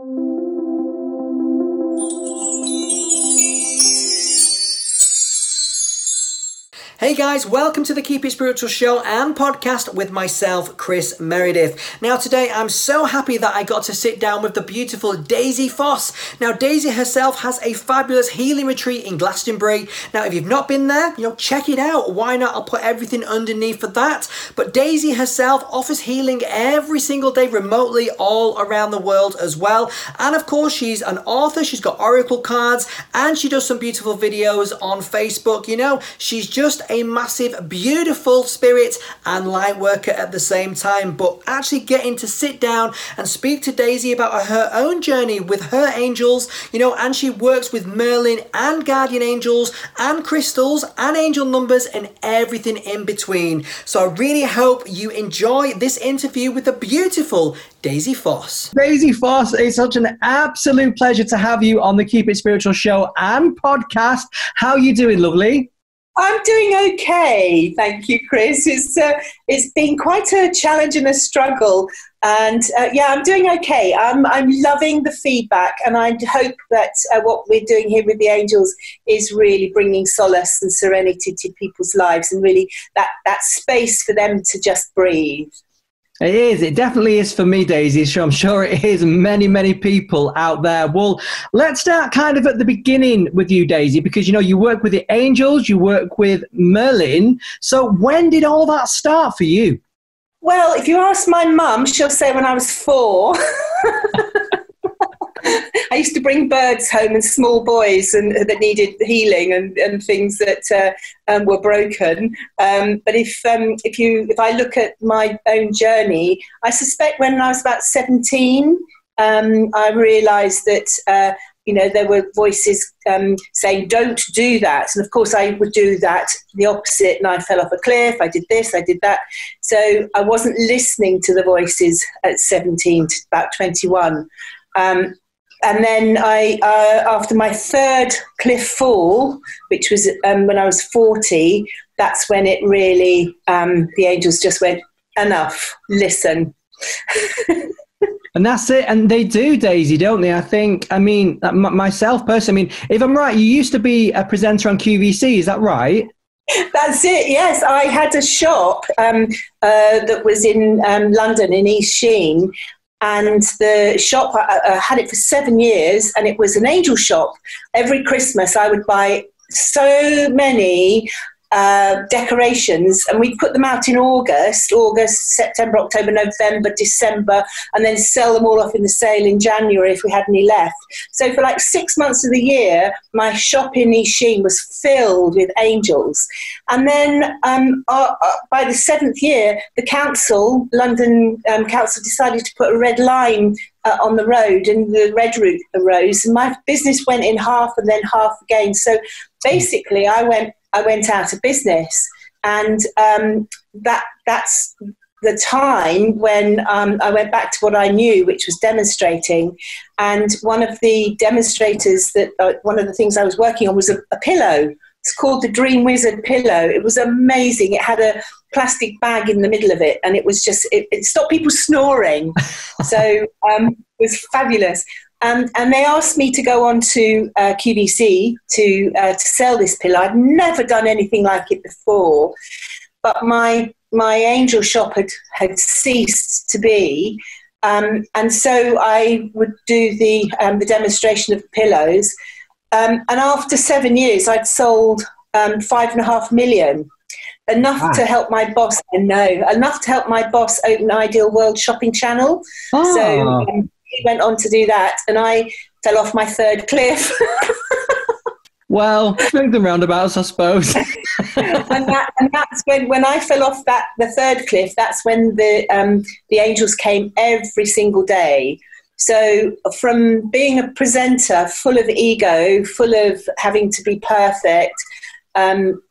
Thank you. Hey guys, welcome to the Keep It Spiritual show and podcast with myself, Kris Meredith. Now, today I'm so happy that I got to sit down with the beautiful Daisy Foss. Now, Daisy herself has a fabulous healing retreat in Glastonbury. Now, if you've not been there, you know, check it out. Why not? I'll put everything underneath for that. But Daisy herself offers healing every single day remotely all around the world as well. And of course, she's an author, she's got oracle cards, and she does some beautiful videos on Facebook. You know, she's just a massive, beautiful spirit and light worker at the same time, but actually getting to sit down and speak to Daisy about her own journey with her angels, you know, and she works with Merlin and guardian angels and crystals and angel numbers and everything in between. So I really hope you enjoy this interview with the beautiful Daisy Foss. Daisy Foss, it's such an absolute pleasure to have you on the Keep It Spiritual show and podcast. How you doing, lovely? I'm doing okay, thank you, Kris. It's uh, it's been quite a challenge and a struggle, and uh, yeah, I'm doing okay. I'm I'm loving the feedback, and I hope that uh, what we're doing here with the angels is really bringing solace and serenity to people's lives, and really that that space for them to just breathe. It is. It definitely is for me, Daisy. So I'm sure it is many, many people out there. Well, let's start kind of at the beginning with you, Daisy, because you know you work with the angels, you work with Merlin. So when did all that start for you? Well, if you ask my mum, she'll say when I was four. I used to bring birds home and small boys and that needed healing and, and things that uh, um, were broken. Um, but if um, if you if I look at my own journey, I suspect when I was about seventeen, um, I realised that. Uh, you know, there were voices um, saying, don't do that. And of course, I would do that the opposite, and I fell off a cliff. I did this, I did that. So I wasn't listening to the voices at 17 to about 21. Um, and then I, uh, after my third cliff fall, which was um, when I was 40, that's when it really, um, the angels just went, enough, listen. and that's it. And they do, Daisy, don't they? I think, I mean, myself personally, I mean, if I'm right, you used to be a presenter on QVC, is that right? That's it. Yes, I had a shop um, uh, that was in um, London in East Sheen, and the shop I, I had it for seven years and it was an angel shop. Every christmas i would buy so many uh, decorations, and we put them out in August, August, September, October, November, December, and then sell them all off in the sale in January if we had any left. So for like six months of the year, my shop in East Sheen was filled with angels. And then um, uh, uh, by the seventh year, the council, London um, Council, decided to put a red line uh, on the road and the red route arose and my business went in half and then half again so basically i went I went out of business, and um, that that's the time when um, I went back to what I knew, which was demonstrating. And one of the demonstrators that uh, one of the things I was working on was a, a, pillow. It's called the Dream Wizard pillow. It was amazing. It had a plastic bag in the middle of it, and it was just it, it stopped people snoring. so um, it was fabulous. And, and they asked me to go on to uh, QVC to, uh, to sell this pillow. I'd never done anything like it before, but my, my angel shop had, had ceased to be. Um, and so I would do the, um, the demonstration of pillows. Um, and after seven years, I'd sold um, five and a half million enough ah. to help my boss. No, enough to help my boss open Ideal World Shopping Channel. Oh. So um, he went on to do that, and I fell off my third cliff. well, swings and roundabouts, I suppose. and, that, and, that's when, when I fell off that the third cliff. That's when the um, the angels came every single day. So, from being a presenter full of ego, full of having to be perfect, um,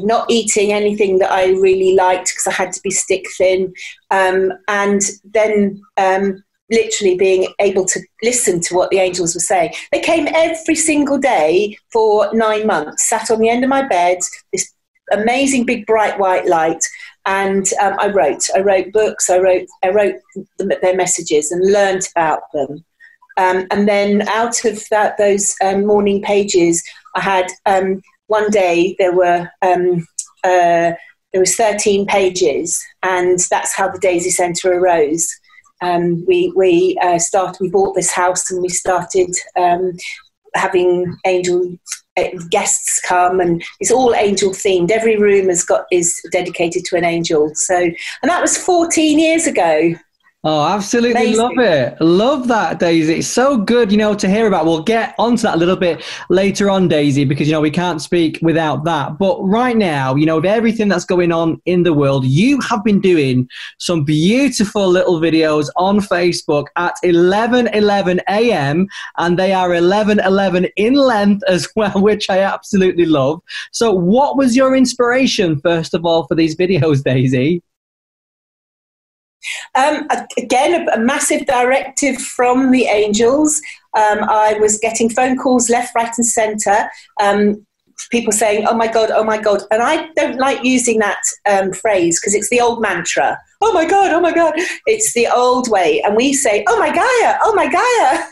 not eating anything that I really liked because I had to be stick thin, um, and then um, literally being able to listen to what the angels were saying. They came every single day for nine months, sat on the end of my bed, this amazing big bright white light, and um, I wrote. I wrote books. I wrote. I wrote their messages and learned about them. Um, and then out of that, those um, morning pages, I had um, one day there were um, uh, there was 13 pages, and that's how the Daisy Centre arose. Um, we we uh, started. We bought this house, and we started um, having angel uh, guests come, and it's all angel themed. Every room has got is dedicated to an angel. So, and that was 14 years ago. Oh, absolutely Amazing. love it. Love that, Daisy. It's so good, you know, to hear about. We'll get onto that a little bit later on, Daisy, because, you know, we can't speak without that. But right now, you know, with everything that's going on in the world, you have been doing some beautiful little videos on Facebook at 11 11 a.m. and they are 11 11 in length as well, which I absolutely love. So, what was your inspiration, first of all, for these videos, Daisy? Um, again, a, a, massive directive from the angels. Um, I was getting phone calls left, right, and centre. Um, people saying, "Oh my god, oh my god," and I don't like using that um, phrase because it's the old mantra. Oh my god, oh my god. It's the old way, and we say, "Oh my Gaia, oh my Gaia."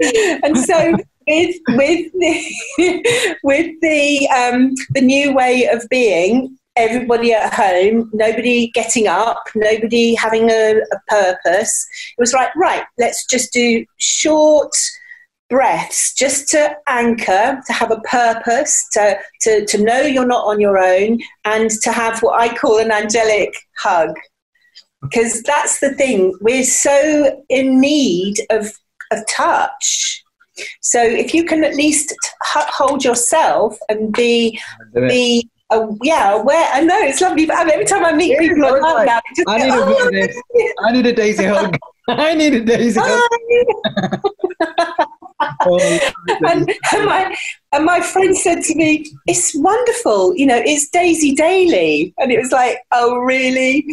and so with with the with the um, the new way of being, everybody at home, nobody getting up, nobody having a, a purpose. It was like, right, let's just do short breaths just to anchor, to have a purpose, to, to, to know you're not on your own, and to have what I call an angelic hug. Because that's the thing, we're so in need of, of touch. So if you can at least hold yourself and be, be uh, yeah, where I know it's lovely. But every time I meet people online now, I need, oh, a, I need a daisy hug. I need a daisy hug. oh, and, and, my and my friend said to me, "It's wonderful, you know, it's Daisy Daily," and it was like, "Oh, really?"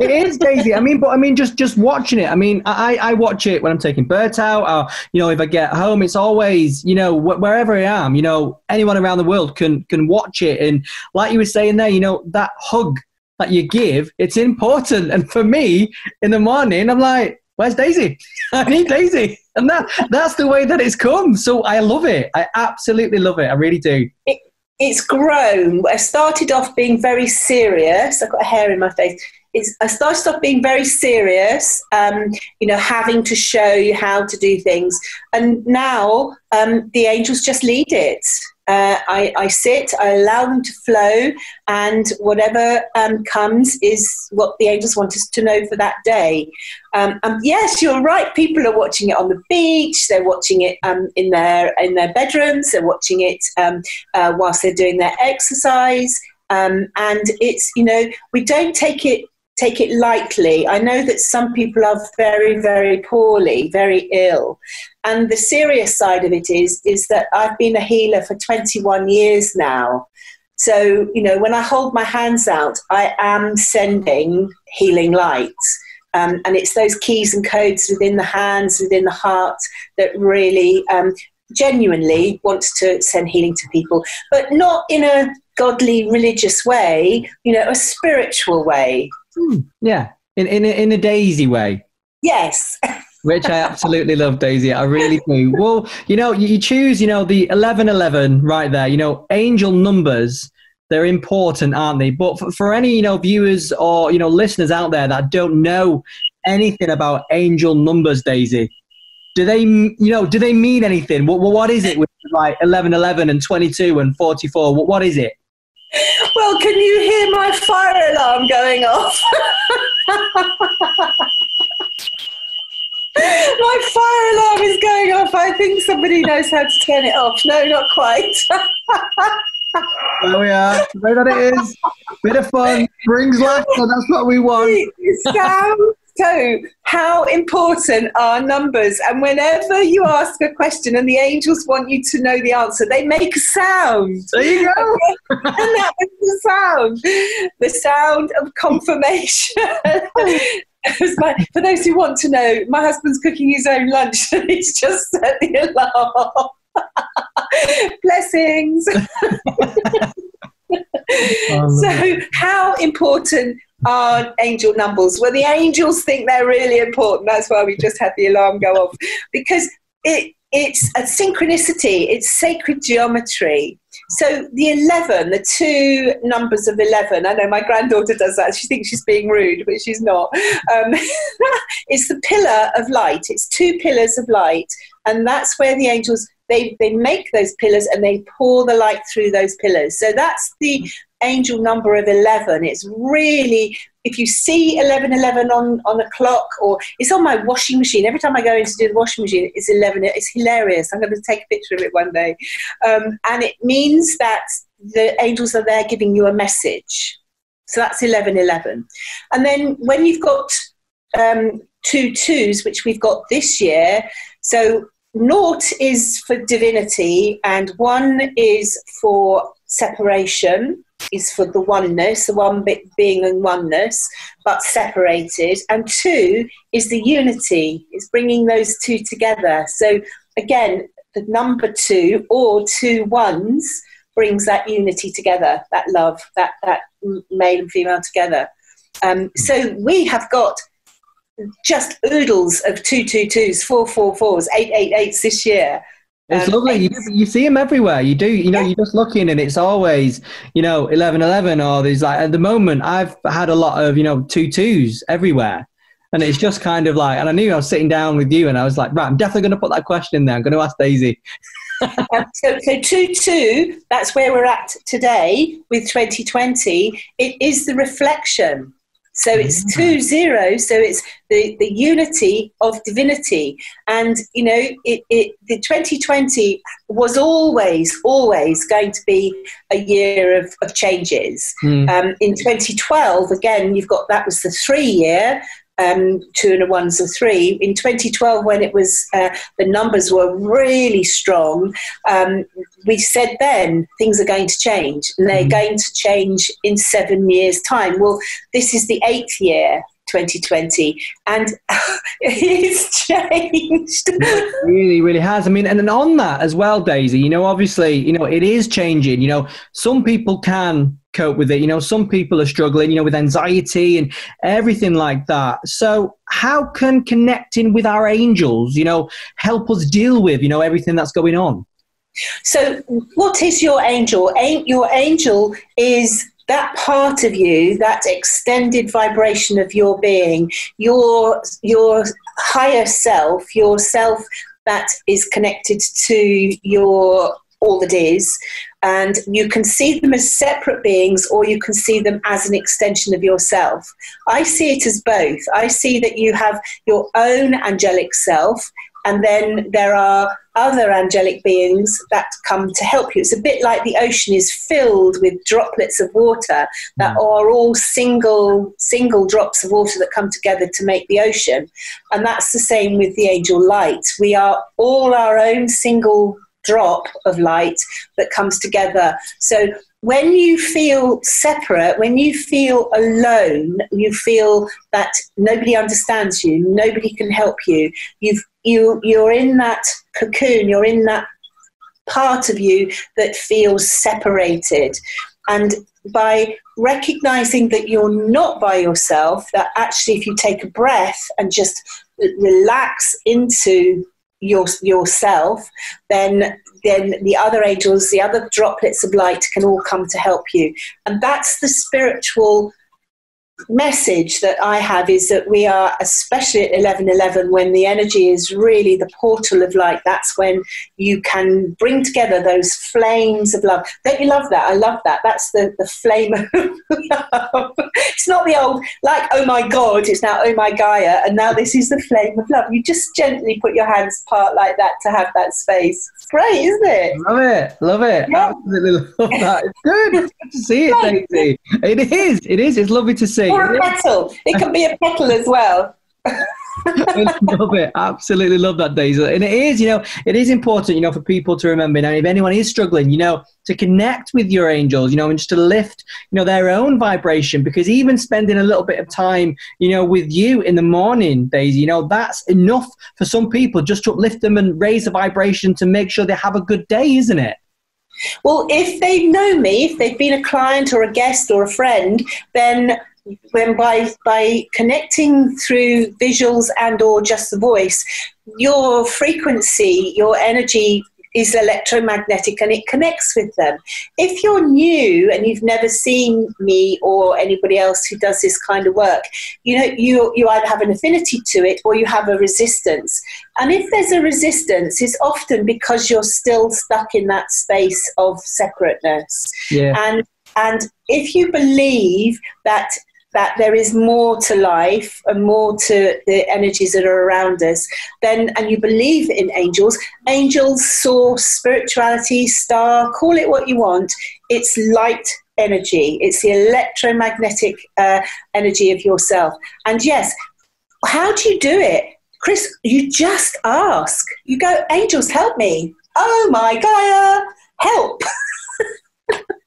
it is Daisy. I mean, but I mean, just just watching it. I mean, I I watch it when I'm taking birds out, or you know, if I get home. It's always, you know, wh- wherever I am, you know, anyone around the world can can watch it, and like you were saying there, you know, that hug that you give, it's important. And for me, in the morning, I'm like, "Where's Daisy? I need Daisy." and that that's the way that it's come. So I love it. I absolutely love it. I really do. It, it's grown. I started off being very serious. I've got a hair in my face. It's, I started off being very serious, um, you know, having to show you how to do things. And now um, the angels just lead it. Uh, I, I, sit, I allow them to flow, and whatever um, comes is what the angels want us to know for that day. Um, yes, you're right. People are watching it on the beach. They're watching it um, in their in their bedrooms. They're watching it um, uh, whilst they're doing their exercise. Um, and it's you know we don't take it take it lightly. I know that some people are very, very poorly, very ill. And the serious side of it is, is that I've been a healer for 21 years now. So, you know, when I hold my hands out, I am sending healing light. Um, and it's those keys and codes within the hands, within the heart, that really um, genuinely wants to send healing to people, but not in a godly religious way, you know, a spiritual way. Hmm, yeah, in in a, in a daisy way. Yes. Which I absolutely love, Daisy. I really do. Well, you know, you choose, you know, the eleven eleven right there. You know, angel numbers. They're important, aren't they? But for, for any, you know, viewers or you know listeners out there that don't know anything about angel numbers, Daisy, do they, you know, do they mean anything? What, what is it with like 11, 11 and 22 and 44? What, what is it? Well, can you hear my fire alarm going off? my fire alarm is going off. I think somebody knows how to turn it off. No, not quite. there we are. The way that it is. Bit of fun. Brings laughter. That's what we want. Sound so, how important are numbers? And whenever you ask a question and the angels want you to know the answer, they make a sound. There you go. and that is the sound the sound of confirmation. my, for those who want to know, my husband's cooking his own lunch and he's just set the alarm. Blessings. so, how important are angel numbers. Well, the angels think they're really important. That's why we just had the alarm go off because it it's a synchronicity. It's sacred geometry. So the 11, the two numbers of 11, I know my granddaughter does that. She thinks she's being rude, but she's not. Um, it's the pillar of light. It's two pillars of light. And that's where the angels, they, they make those pillars and they pour the light through those pillars. So that's the angel number of 11. It's really, if you see 1111 on, on a clock or it's on my washing machine, every time I go in to do the washing machine, it's 11. It's hilarious. I'm going to take a picture of it one day. Um, and it means that the angels are there giving you a message. So that's 1111. And then when you've got um, two twos, which we've got this year, so naught is for divinity and one is for separation is for the oneness, the one bit being in oneness, but separated. And two is the unity, is bringing those two together. So again, the number two or two ones brings that unity together, that love, that, that male and female together. Um, so we have got just oodles of two two twos, four four fours, eight eight eights this year. It's um, lovely. You, you, see them everywhere. You do. You know, yeah. you're just looking, and it's always, you know, eleven eleven, or there's like at the moment. I've had a lot of, you know, two twos everywhere, and it's just kind of like. And I knew I was sitting down with you, and I was like, right, I'm definitely going to put that question in there. I'm going to ask Daisy. um, so, so two two. That's where we're at today with 2020. It is the reflection so it's mm. two zero. So it's the, the unity of divinity. And, you know, it, it, the 2020 was always, always going to be a year of, of changes. Mm. Um, in 2012, again, you've got that was the three year um, two and a ones a three. In 2012, when it was uh, the numbers were really strong, um, we said then things are going to change, and they're mm-hmm. going to change in seven years' time. Well, this is the eighth year 2020 and it's changed. It really really has. I mean and then on that as well daisy you know obviously you know it is changing you know some people can cope with it you know some people are struggling you know with anxiety and everything like that. So how can connecting with our angels you know help us deal with you know everything that's going on? So what is your angel? Your angel is that part of you, that extended vibration of your being, your your higher self, your self that is connected to your all that is, and you can see them as separate beings or you can see them as an extension of yourself. I see it as both. I see that you have your own angelic self and then there are other angelic beings that come to help you. It's a bit like the ocean is filled with droplets of water that mm. are all single single drops of water that come together to make the ocean. And that's the same with the angel light. We are all our own single drop of light that comes together. So when you feel separate, when you feel alone, you feel that nobody understands you, nobody can help you. You've you you're in that cocoon, you're in that part of you that feels separated. And by recognizing that you're not by yourself, that actually, if you take a breath and just relax into your, yourself, then then the other angels, the other droplets of light can all come to help you. And that's the spiritual message that I have is that we are, especially at 1111, when the energy is really the portal of light, that's when you can bring together those flames of love. Don't you love that? I love that. That's the, the flame of love. It's not the old, like, oh my God, it's now, oh my Gaia, and now this is the flame of love. You just gently put your hands apart like that to have that space. It's great, isn't it? Love it. Love it. Yeah. Absolutely love that. It's good. It's good to see it, Daisy. It is. It is. It's lovely to see see. Or a petal. It can be a petal as well. I love it. Absolutely love that, Daisy. And it is, you know, it is important, you know, for people to remember now, if anyone is struggling, you know, to connect with your angels, you know, and just to lift, you know, their own vibration. Because even spending a little bit of time, you know, with you in the morning, Daisy, you know, that's enough for some people just to uplift them and raise the vibration to make sure they have a good day, isn't it? Well, if they know me, if they've been a client or a guest or a friend, then when by by connecting through visuals and or just the voice, your frequency, your energy is electromagnetic and it connects with them. If you're new and you've never seen me or anybody else who does this kind of work, you know, you, you either have an affinity to it or you have a resistance. And if there's a resistance, it's often because you're still stuck in that space of separateness. Yeah. And and if you believe that that there is more to life and more to the energies that are around us, then, and you believe in angels, angels, source, spirituality, star, call it what you want, it's light energy, it's the electromagnetic uh, energy of yourself. And yes, how do you do it? Kris, you just ask. You go, angels, help me. Oh my Gaia, help.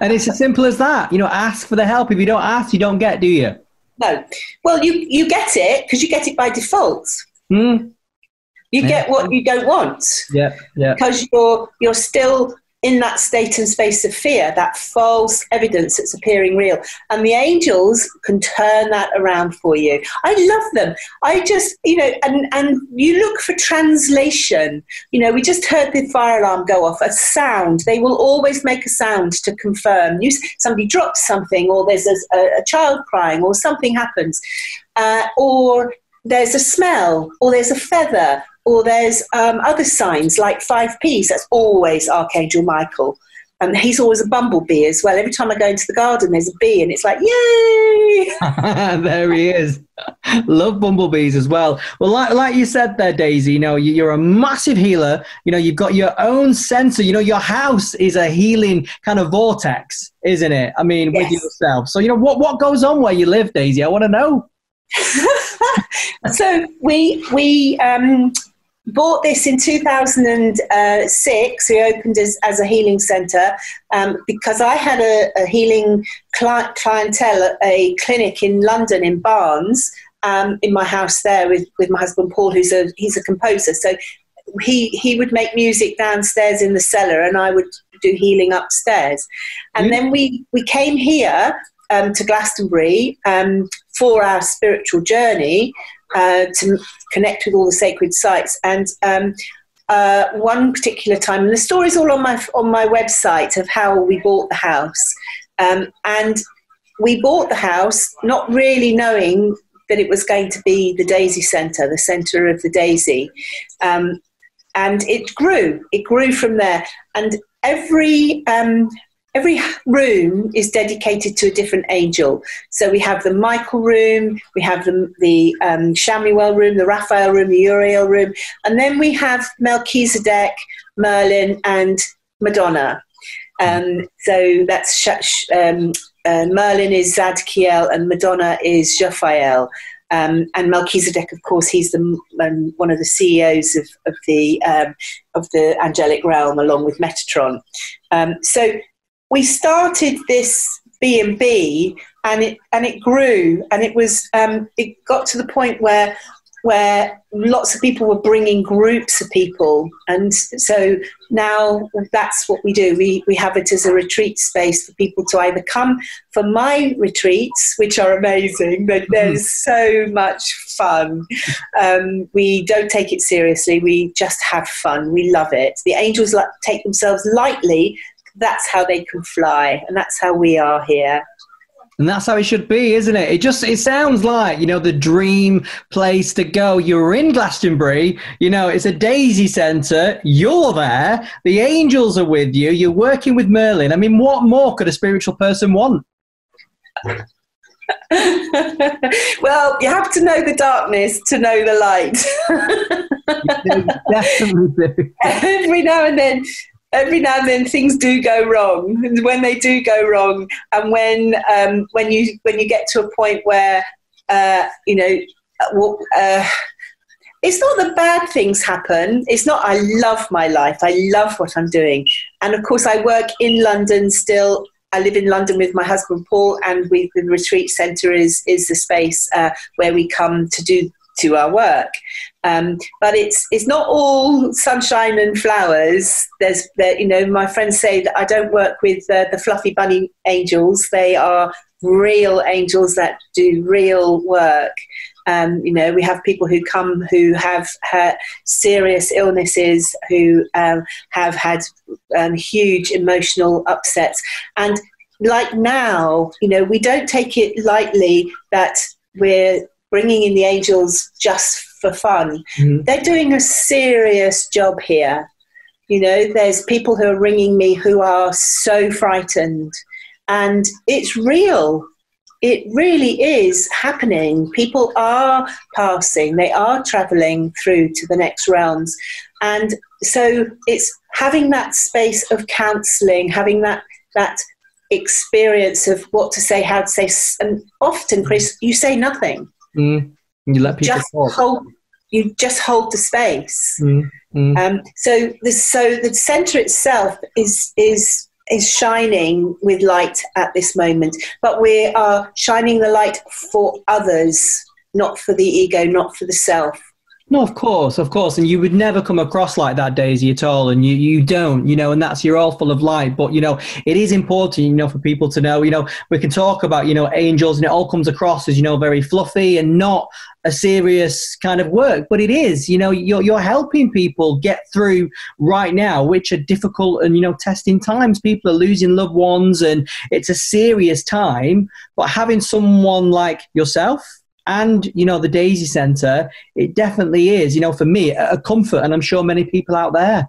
and it's as simple as that. You know, ask for the help. If you don't ask, you don't get, do you? No. Well, you, you get it because you get it by default. Mm. You Yeah. get what you don't want Yeah, yeah. because you're you're still in that state and space of fear, that false evidence that's appearing real. And the angels can turn that around for you. I love them. I just, you know, and, and you look for translation. You know, we just heard the fire alarm go off, a sound. They will always make a sound to confirm. You, somebody drops something, or there's a, a child crying, or something happens. Uh, or there's a smell, or there's a feather, or there's um, other signs like five P's. That's always Archangel Michael. And he's always a bumblebee as well. Every time I go into the garden, there's a bee, and it's like, yay! there he is. Love bumblebees as well. Well, like, like you said there, Daisy, you know, you- you're a massive healer. You know, you've got your own sensor. You know, your house is a healing kind of vortex, isn't it? I mean, with yourself. So, you know, what, what goes on where you live, Daisy? I want to know. so we we um, bought this in 2006. We opened as, as a healing centre um, because I had a, a healing cli- clientele at a clinic in London in Barnes. Um, in my house there with, with my husband Paul, who's a he's a composer. So he he would make music downstairs in the cellar, and I would do healing upstairs. And Mm. then we we came here um, to Glastonbury um, for our spiritual journey uh, to connect with all the sacred sites. And um, uh, one particular time, and the story's all on my on my website of how we bought the house. Um, and we bought the house not really knowing that it was going to be the Daisy Centre, the centre of the Daisy. Um, and it grew. It grew from there. And every um, every room is dedicated to a different angel. So we have the Michael room, we have the the um, Chamuel room, the Raphael room, the Uriel room, and then we have Melchizedek, Merlin, and Madonna. Um, so that's um, uh, Merlin is Zadkiel and Madonna is Raphael. Um, and Melchizedek, of course, he's the, um, one of the CEOs of, of the um, of the angelic realm, along with Metatron. Um, so we started this B and B, and it and it grew, and it was um, it got to the point where where lots of people were bringing groups of people, and so now that's what we do. We we have it as a retreat space for people to either come for my retreats, which are amazing. But there's so much fun. Um, we don't take it seriously. We just have fun. We love it. The angels like take themselves lightly. That's how they can fly, and that's how we are here. And that's how it should be, isn't it? It just it sounds like, you know, the dream place to go. You're in Glastonbury, you know, it's a daisy centre, you're there, the angels are with you, you're working with Merlin. I mean, what more could a spiritual person want? well, you have to know the darkness to know the light. Definitely do. every now and then every now and then things do go wrong. And when they do go wrong and when um, when you when you get to a point where uh, you know uh, it's not that bad things happen. It's not i love my life. I love what i'm doing. And of course i work in london still. I live in London with my husband Paul, and we, the retreat centre is is the space uh, where we come to do to our work. Um, but it's it's not all sunshine and flowers. There's there, you know my friends say that I don't work with uh, the fluffy bunny angels. They are real angels that do real work. Um, you know, we have people who come who have had serious illnesses, who um, have had um, huge emotional upsets. And like now, you know, we don't take it lightly that we're bringing in the angels just for fun. Mm-hmm. They're doing a serious job here. You know, there's people who are ringing me who are so frightened, and it's real. It really is happening. People are passing, they are traveling through to the next realms. And so it's having that space of counseling, having that, that experience of what to say, how to say. And often, Kris, you say nothing. Mm. You let people just talk. hold. You just hold the space. Mm. Mm. Um, so the so the center itself is is is shining with light at this moment, but we are shining the light for others, not for the ego, not for the self. No, of course, of course. And you would never come across like that, Daisy, at all. And you, you don't, you know, and that's, you're all full of light. But, you know, it is important, you know, for people to know, you know, we can talk about, you know, angels and it all comes across as, you know, very fluffy and not a serious kind of work. But it is, you know, you're, you're helping people get through right now, which are difficult and, you know, testing times. People are losing loved ones and it's a serious time. But having someone like yourself, and you know the Daisy Centre, it definitely is. You know, for me, a comfort, and I'm sure many people out there.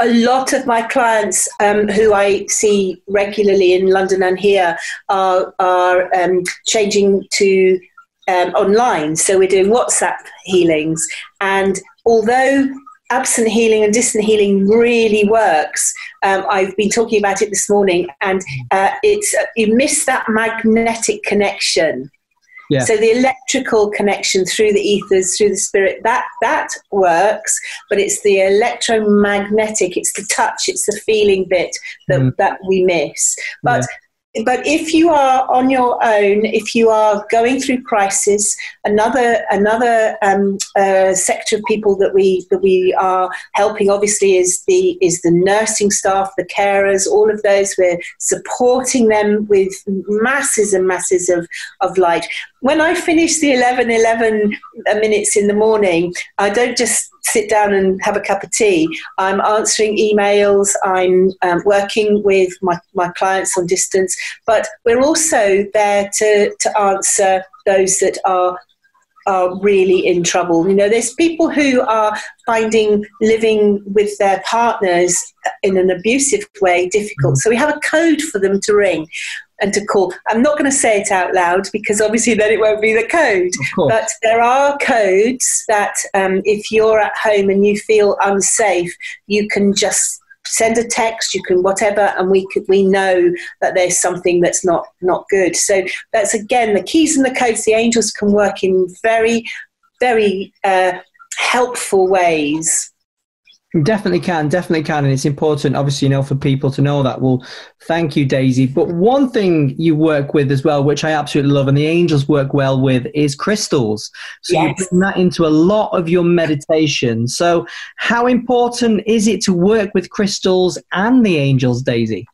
A lot of my clients um, who I see regularly in London and here are are um, changing to um, online. So we're doing WhatsApp healings, and although absent healing and distant healing really works. Um, I've been talking about it this morning, and uh, it's uh, you miss that magnetic connection yeah. So the electrical connection through the ethers, through the spirit, that that works, but it's the electromagnetic, it's the touch, it's the feeling bit that, mm. that we miss. But yeah but if you are on your own, if you are going through crisis, another another um, uh, sector of people that we that we are helping obviously is the is the nursing staff, the carers, all of those. We're supporting them with masses and masses of of light. When I finish the 11, 11 minutes in the morning, I don't just sit down and have a cup of tea. I'm answering emails, I'm um, working with my, my clients on distance, but we're also there to, to answer those that are are really in trouble. You know, there's people who are finding living with their partners in an abusive way difficult. So we have a code for them to ring and to call. I'm not going to say it out loud because obviously then it won't be the code. But there are codes that um, if you're at home and you feel unsafe, you can just send a text you can whatever and we could we know that there's something that's not not good so that's again the keys and the codes the angels can work in very very uh, helpful ways Definitely can, definitely can, and it's important, obviously, you know, for people to know that. Well, thank you, Daisy. But one thing you work with as well, which I absolutely love, and the angels work well with, is crystals. So yes. you bring that into a lot of your meditation. So, how important is it to work with crystals and the angels, Daisy?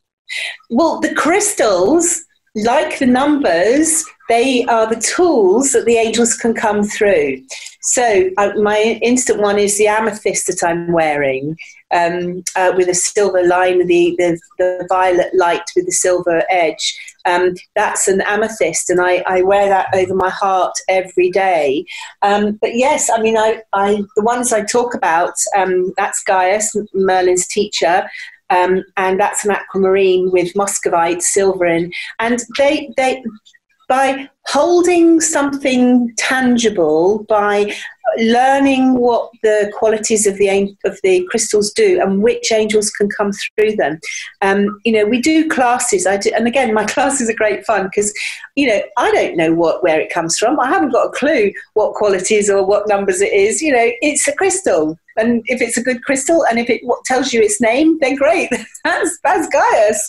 Well, the crystals, like the numbers, they are the tools that the angels can come through. So uh, my instant one is the amethyst that I'm wearing um, uh, with a silver line, the, the, the, violet light with the silver edge. Um, that's an amethyst, and I, I, wear that over my heart every day. Um, but yes, I mean, I, I, the ones I talk about, um, that's Gaius, Merlin's teacher. Um, and that's an aquamarine with muscovite silver in, and they they by holding something tangible, by learning what the qualities of the of the crystals do and which angels can come through them. Um, you know, we do classes. I do, and again, my classes are great fun because, you know, I don't know what where it comes from. I haven't got a clue what qualities or what numbers it is. You know, it's a crystal, and if it's a good crystal, and if it what tells you its name, then great. that's that's Gaius.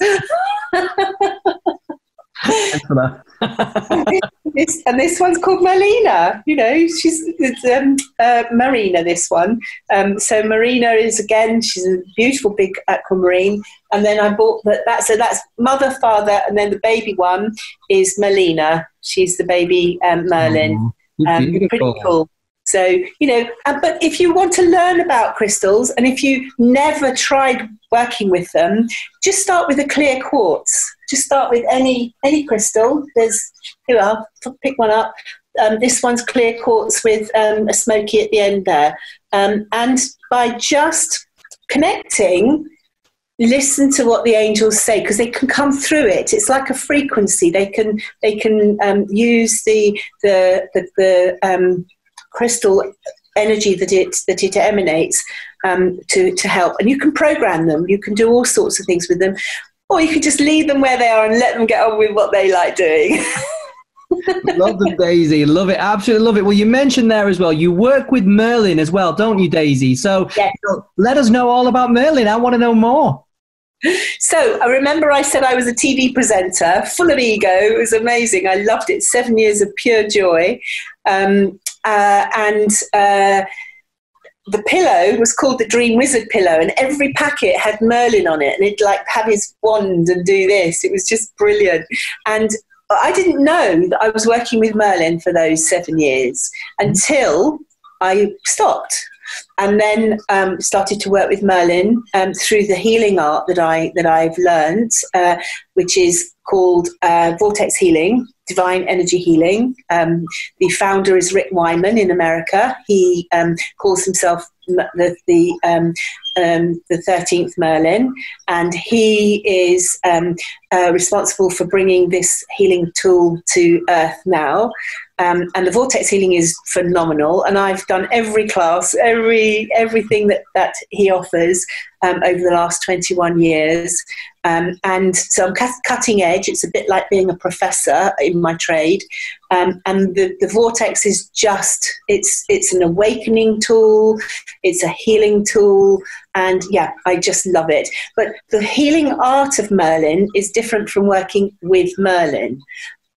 Thanks for that. this, and this one's called Marlena. You know, she's it's, um, uh, Marina. This one. Um, so Marina is again. She's a beautiful big aquamarine. And then I bought that. that so that's mother, father, and then the baby one is Marlena. She's the baby um, Merlin. Oh, Um, pretty cool. So, you know, but if you want to learn about crystals and if you never tried working with them, just start with a clear quartz. Just start with any any crystal. There's, here are, pick one up. Um, this one's clear quartz with um, a smoky at the end there. Um, and by just connecting, listen to what the angels say because they can come through it. It's like a frequency. They can they can um, use the the the, the um, crystal energy that it that it emanates um, to to help. And you can program them. You can do all sorts of things with them, or you can just leave them where they are and let them get on with what they like doing. love the Daisy. Love it. Absolutely love it. Well, you mentioned there as well, you work with Merlin as well, don't you, Daisy? So Yes. let us know all about Merlin. I want to know more. So I remember I said I was a TV presenter, full of ego. It was amazing. I loved it. Seven years of pure joy. Um, uh, and uh, the pillow was called the Dream Wizard pillow, and every packet had Merlin on it, and it'd like have his wand and do this. It was just brilliant. And I didn't know that I was working with Merlin for those seven years until I stopped and then um, started to work with Merlin um, through the healing art that I that I've learned, uh, which is called uh, Vortex Healing, Divine Energy Healing. Um, the founder is Ric Weinman in America. He um, calls himself the the um, the thirteenth Merlin, and he is um, uh, responsible for bringing this healing tool to Earth now. Um, and the vortex healing is phenomenal. And I've done every class, every everything that that he offers um, over the last 21 years. Um, and so I'm cutting edge. It's a bit like being a professor in my trade. Um, and the, the vortex is just it's it's an awakening tool. It's a healing tool. And yeah, I just love it. But the healing art of Merlin is different from working with Merlin.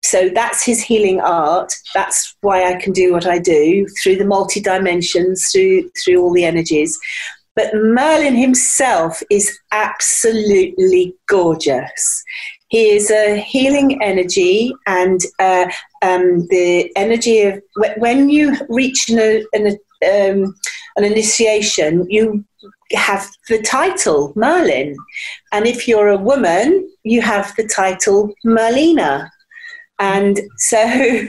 So that's his healing art. That's why I can do what I do through the multi dimensions, through through all the energies. But Merlin himself is absolutely gorgeous. He is a healing energy, and uh, um, the energy of when you reach an, an, um, an initiation, you have the title Merlin, and if you're a woman, you have the title Merlina. And so,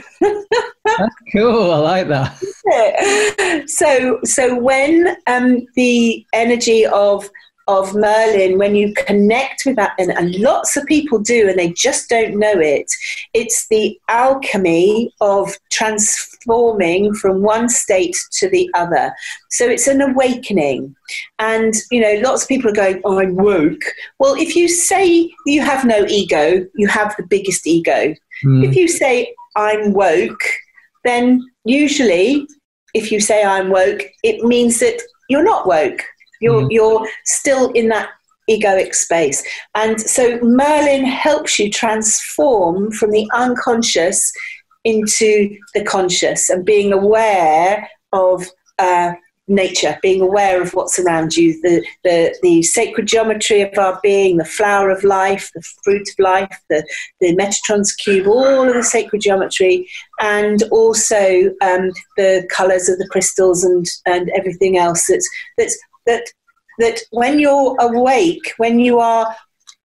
That's cool. I like that. so, so when um, the energy of of Merlin, when you connect with that, and, and lots of people do, and they just don't know it, it's the alchemy of transforming from one state to the other. So it's an awakening. And, you know, lots of people are going, oh, I'm woke. Well, if you say you have no ego, you have the biggest ego. Hmm. If you say, I'm woke, then usually, if you say I'm woke, it means that you're not woke. You're, Mhm. you're still in that egoic space. And so Merlin helps you transform from the unconscious into the conscious and being aware of uh, nature, being aware of what's around you, the, the, the sacred geometry of our being, the flower of life, the fruit of life, the, the Metatron's cube, all of the sacred geometry, and also um, the colours of the crystals and, and everything else that's, that's, that, that when you're awake, when you are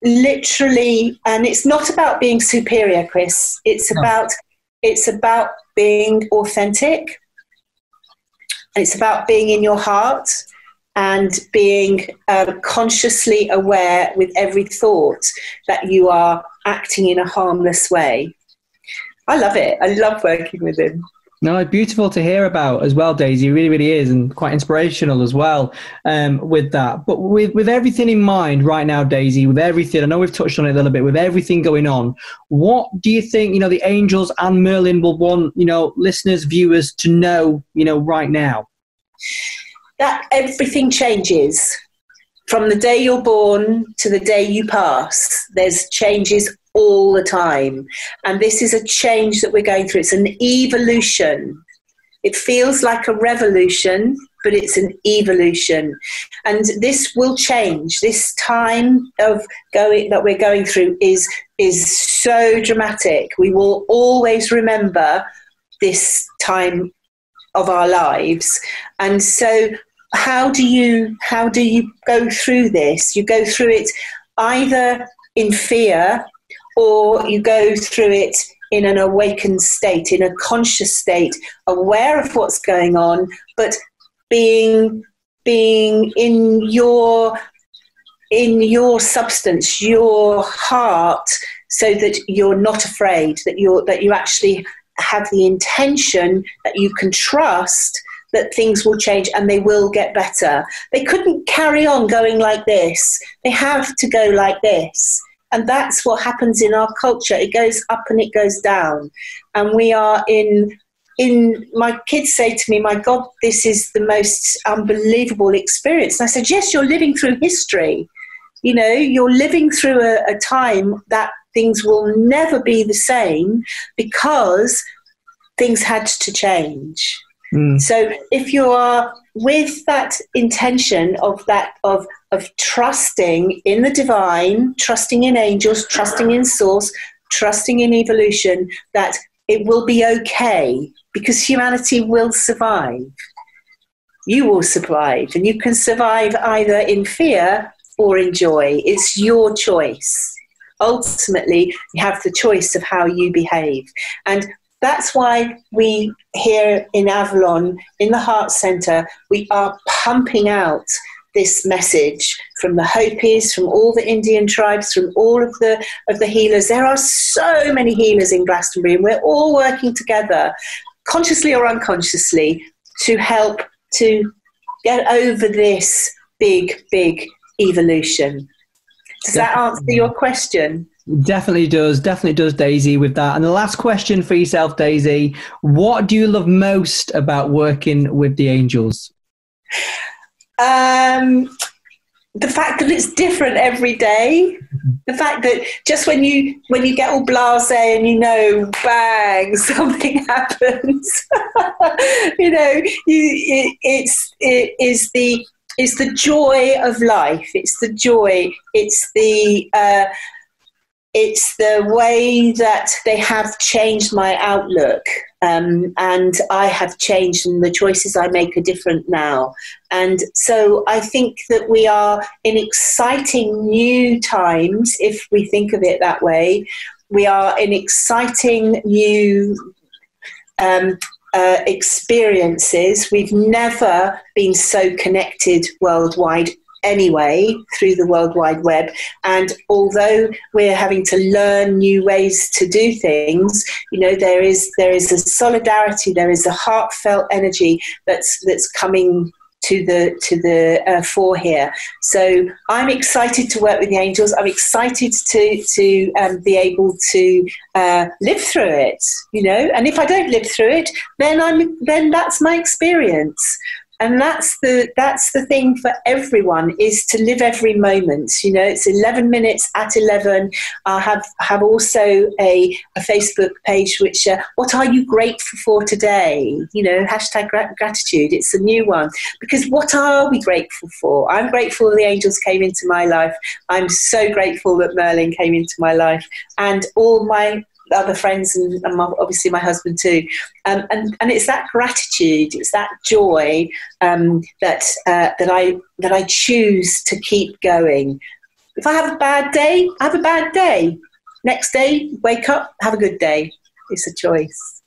literally, and it's not about being superior, Kris, it's about, it's about being authentic it's about being in your heart and being um, consciously aware with every thought that you are acting in a harmless way. I love it. I love working with him. No, beautiful to hear about as well, Daisy. Really, really is, and quite inspirational as well um, with that. But with, with everything in mind right now, Daisy, with everything, I know we've touched on it a little bit, with everything going on, what do you think, you know, the angels and Merlin will want, you know, listeners, viewers to know, you know, right now? That everything changes from the day you're born to the day you pass. There's changes all the time. And this is a change that we're going through. It's an evolution. It feels like a revolution, but it's an evolution. And this will change. This time of going that we're going through is is so dramatic. We will always remember this time of our lives. And so how do you how do you go through this? You go through it either in fear or you go through it in an awakened state, in a conscious state, aware of what's going on, but being being in your in your substance, your heart, so that you're not afraid, that you're that you actually have the intention that you can trust that things will change and they will get better. They couldn't carry on going like this. They have to go like this. And that's what happens in our culture. It goes up and it goes down. And we are in in my kids say to me, My God, this is the most unbelievable experience. And I said, Yes, you're living through history. You know, you're living through a, a time that things will never be the same because things had to change. Mm. So if you are with that intention of that of of trusting in the divine, trusting in angels, trusting in source, trusting in evolution, that it will be okay because humanity will survive. You will survive, and you can survive either in fear or in joy. It's your choice. Ultimately, you have the choice of how you behave. And that's why we here in Avalon, in the Heart Centre, we are pumping out this message from the Hopis, from all the Indian tribes, from all of the of the healers. There are so many healers in Glastonbury, and we're all working together, consciously or unconsciously, to help to get over this big, big evolution. Does that answer your question? Definitely does. Definitely does, Daisy, with that. And the last question for yourself, Daisy What do you love most about working with the angels? Um, the fact that it's different every day. The fact that just when you when you get all blasé and you know, bang, something happens. you know, you it, it's it is the it's the joy of life. It's the joy. It's the uh, it's the way that they have changed my outlook. Um, and I have changed, and the choices I make are different now. And so I think that we are in exciting new times, if we think of it that way. We are in exciting new um, uh, experiences. We've never been so connected worldwide anyway through the World Wide Web. And although we're having to learn new ways to do things, you know, there is there is a solidarity, there is a heartfelt energy that's that's coming to the to the uh, fore here. So I'm excited to work with the angels. I'm excited to to um, be able to uh, live through it. You know, and if I don't live through it, then I'm then that's my experience and that's the that's the thing for everyone is to live every moment you know it's 11 minutes at 11 i have have also a, a facebook page which uh, what are you grateful for today? You know hashtag gratitude it's a new one. Because what are we grateful for? I'm grateful the angels came into my life. I'm so grateful that merlin came into my life. And all my other friends and, and my, obviously my husband too. Um, and, and it's that gratitude, it's that joy um, that, uh, that, I, that I choose to keep going. If I have a bad day, I have a bad day. Next day, wake up, have a good day. It's a choice.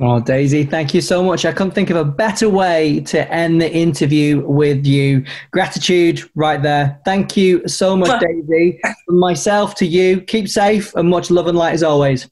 Oh, Daisy, thank you so much. I couldn't think of a better way to end the interview with you. Gratitude right there. Thank you so much, Daisy. From myself to you, keep safe and much love and light as always.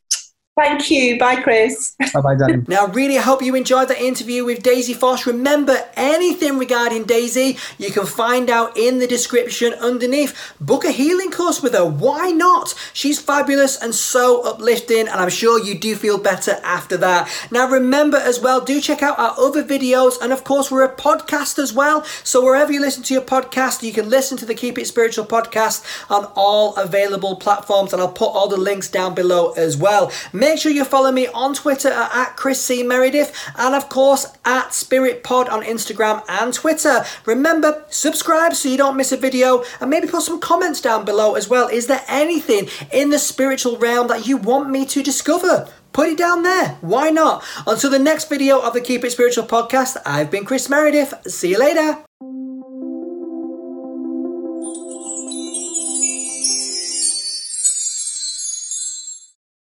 Thank you. Bye, Kris. Bye bye, darling. Now, really I hope you enjoyed the interview with Daisy Foss. Remember, anything regarding Daisy, you can find out in the description underneath. Book a healing course with her. Why not? She's fabulous and so uplifting, and I'm sure you do feel better after that. Now, remember as well, do check out our other videos, and of course, we're a podcast as well. So, wherever you listen to your podcast, you can listen to the Keep It Spiritual podcast on all available platforms, and I'll put all the links down below as well. Make sure you follow me on Twitter at Kris C. Meredith and, of course, at Spirit Pod on Instagram and Twitter. Remember, subscribe so you don't miss a video and maybe put some comments down below as well. Is there anything in the spiritual realm that you want me to discover? Put it down there. Why not? Until the next video of the Keep It Spiritual podcast, I've been Kris Meredith. See you later.